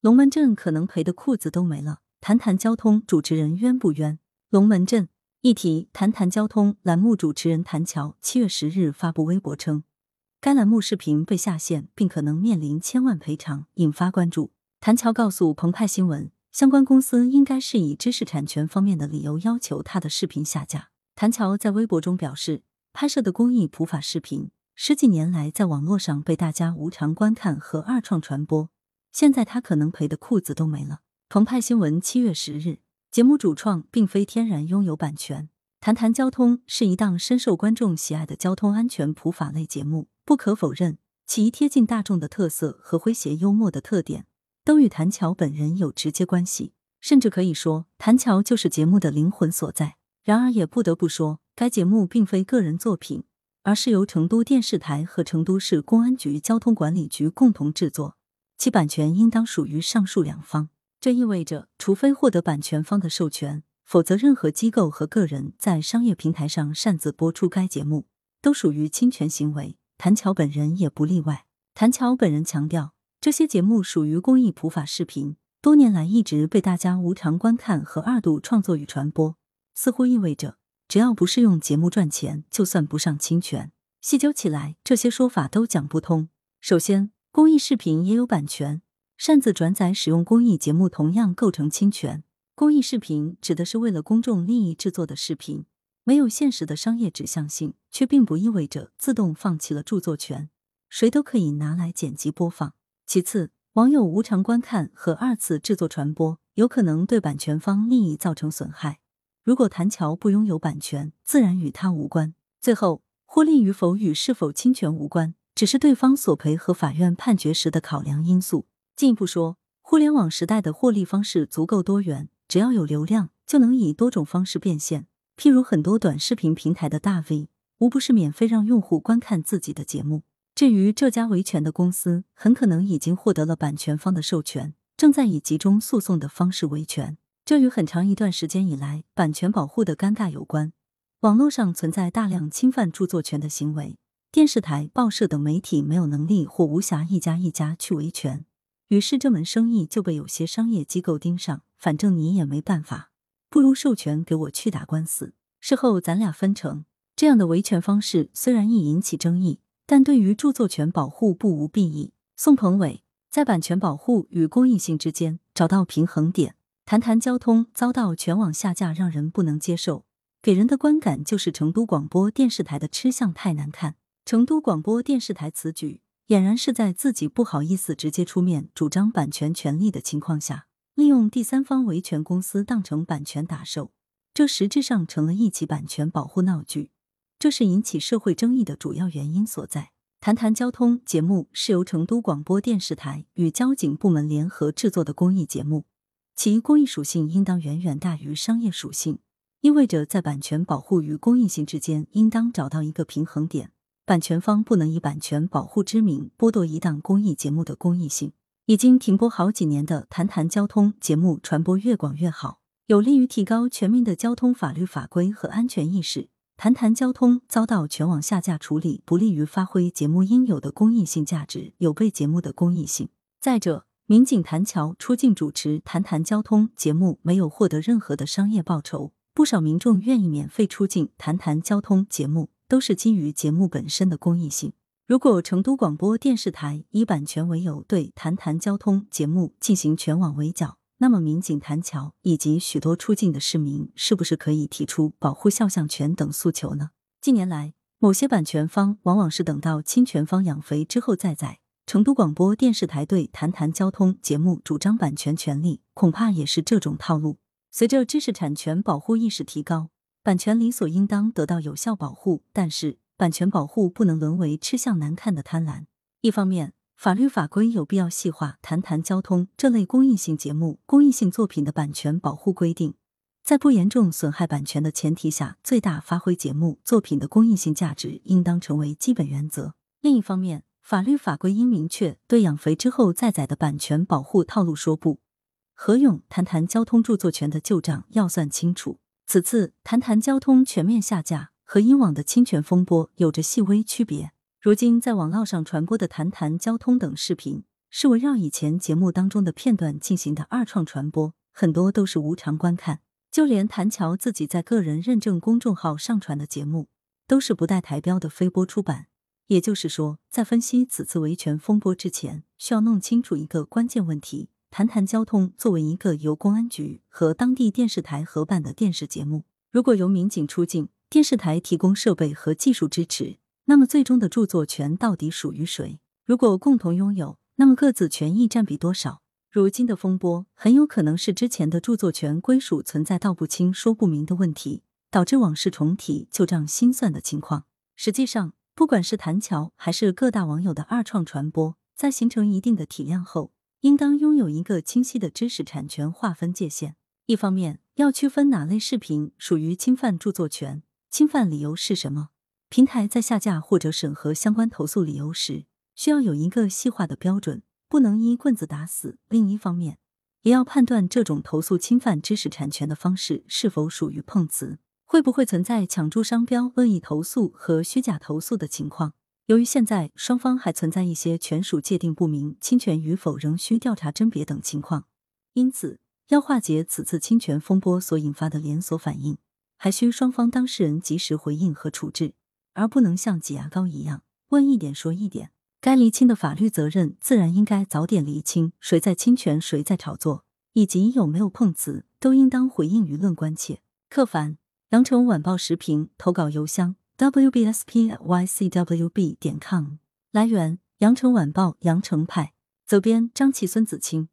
龙门阵可能赔的裤子都没了。谈谈交通主持人冤不冤？龙门阵一题：谈谈交通栏目主持人谭乔七月十日发布微博称，该栏目视频被下线，并可能面临千万赔偿，引发关注。谭乔告诉澎湃新闻，相关公司应该是以知识产权方面的理由要求他的视频下架。谭乔在微博中表示，拍摄的公益普法视频十几年来在网络上被大家无偿观看和二创传播，现在他可能赔的裤子都没了。澎湃新闻七月十日，节目主创并非天然拥有版权。谈谈交通是一档深受观众喜爱的交通安全普法类节目，不可否认，其贴近大众的特色和诙谐幽默的特点。都与谭乔本人有直接关系，甚至可以说，谭乔就是节目的灵魂所在。然而，也不得不说，该节目并非个人作品，而是由成都电视台和成都市公安局交通管理局共同制作，其版权应当属于上述两方。这意味着，除非获得版权方的授权，否则任何机构和个人在商业平台上擅自播出该节目，都属于侵权行为。谭乔本人也不例外。谭乔本人强调。这些节目属于公益普法视频，多年来一直被大家无偿观看和二度创作与传播，似乎意味着只要不是用节目赚钱，就算不上侵权。细究起来，这些说法都讲不通。首先，公益视频也有版权，擅自转载使用公益节目同样构成侵权。公益视频指的是为了公众利益制作的视频，没有现实的商业指向性，却并不意味着自动放弃了著作权，谁都可以拿来剪辑播放。其次，网友无偿观看和二次制作传播，有可能对版权方利益造成损害。如果谭乔不拥有版权，自然与他无关。最后，获利与否与是否侵权无关，只是对方索赔和法院判决时的考量因素。进一步说，互联网时代的获利方式足够多元，只要有流量，就能以多种方式变现。譬如很多短视频平台的大 V，无不是免费让用户观看自己的节目。至于这家维权的公司，很可能已经获得了版权方的授权，正在以集中诉讼的方式维权。这与很长一段时间以来版权保护的尴尬有关。网络上存在大量侵犯著作权的行为，电视台、报社等媒体没有能力或无暇一家一家去维权，于是这门生意就被有些商业机构盯上。反正你也没办法，不如授权给我去打官司，事后咱俩分成。这样的维权方式虽然易引起争议。但对于著作权保护不无裨益。宋鹏伟在版权保护与公益性之间找到平衡点。谈谈交通遭到全网下架，让人不能接受，给人的观感就是成都广播电视台的吃相太难看。成都广播电视台此举俨然是在自己不好意思直接出面主张版权权利的情况下，利用第三方维权公司当成版权打手，这实质上成了一起版权保护闹剧。这是引起社会争议的主要原因所在。谈谈交通节目是由成都广播电视台与交警部门联合制作的公益节目，其公益属性应当远远大于商业属性，意味着在版权保护与公益性之间应当找到一个平衡点。版权方不能以版权保护之名剥夺一档公益节目的公益性。已经停播好几年的谈谈交通节目传播越广越好，有利于提高全民的交通法律法规和安全意识。谈谈交通遭到全网下架处理，不利于发挥节目应有的公益性价值，有悖节目的公益性。再者，民警谭乔出镜主持谈谈交通节目，没有获得任何的商业报酬。不少民众愿意免费出镜谈谈交通节目，都是基于节目本身的公益性。如果成都广播电视台以版权为由对谈谈交通节目进行全网围剿，那么，民警谭乔以及许多出境的市民，是不是可以提出保护肖像权等诉求呢？近年来，某些版权方往往是等到侵权方养肥之后再宰。成都广播电视台对谈谈交通节目主张版权权利，恐怕也是这种套路。随着知识产权保护意识提高，版权理所应当得到有效保护，但是版权保护不能沦为吃相难看的贪婪。一方面，法律法规有必要细化谈谈交通这类公益性节目、公益性作品的版权保护规定，在不严重损害版权的前提下，最大发挥节目作品的公益性价值，应当成为基本原则。另一方面，法律法规应明确对养肥之后再宰的版权保护套路说不。何勇谈谈交通著作权的旧账要算清楚。此次谈谈交通全面下架和以往的侵权风波有着细微区别。如今在网络上传播的谈谈交通等视频，是围绕以前节目当中的片段进行的二创传播，很多都是无偿观看。就连谭乔自己在个人认证公众号上传的节目，都是不带台标的飞播出版。也就是说，在分析此次维权风波之前，需要弄清楚一个关键问题：谈谈交通作为一个由公安局和当地电视台合办的电视节目，如果由民警出镜，电视台提供设备和技术支持，那么最终的著作权到底属于谁？如果共同拥有，那么各自权益占比多少？如今的风波很有可能是之前的著作权归属存在道不清、说不明的问题，导致往事重提、旧账新算的情况。实际上，不管是谭乔还是各大网友的二创传播，在形成一定的体量后，应当拥有一个清晰的知识产权划分界限。一方面，要区分哪类视频属于侵犯著作权，侵犯理由是什么。平台在下架或者审核相关投诉理由时，需要有一个细化的标准。不能一棍子打死。另一方面，也要判断这种投诉侵犯知识产权的方式是否属于碰瓷，会不会存在抢注商标、恶意投诉和虚假投诉的情况。由于现在双方还存在一些权属界定不明、侵权与否仍需调查甄别等情况，因此要化解此次侵权风波所引发的连锁反应，还需双方当事人及时回应和处置，而不能像挤牙膏一样问一点说一点。该厘清的法律责任，自然应该早点厘清，谁在侵权，谁在炒作，以及有没有碰瓷，都应当回应舆论关切。客凡，羊城晚报时评投稿邮箱：wbspycwb 点 com。来源：羊城晚报羊城派。责编：张琪、孙子清。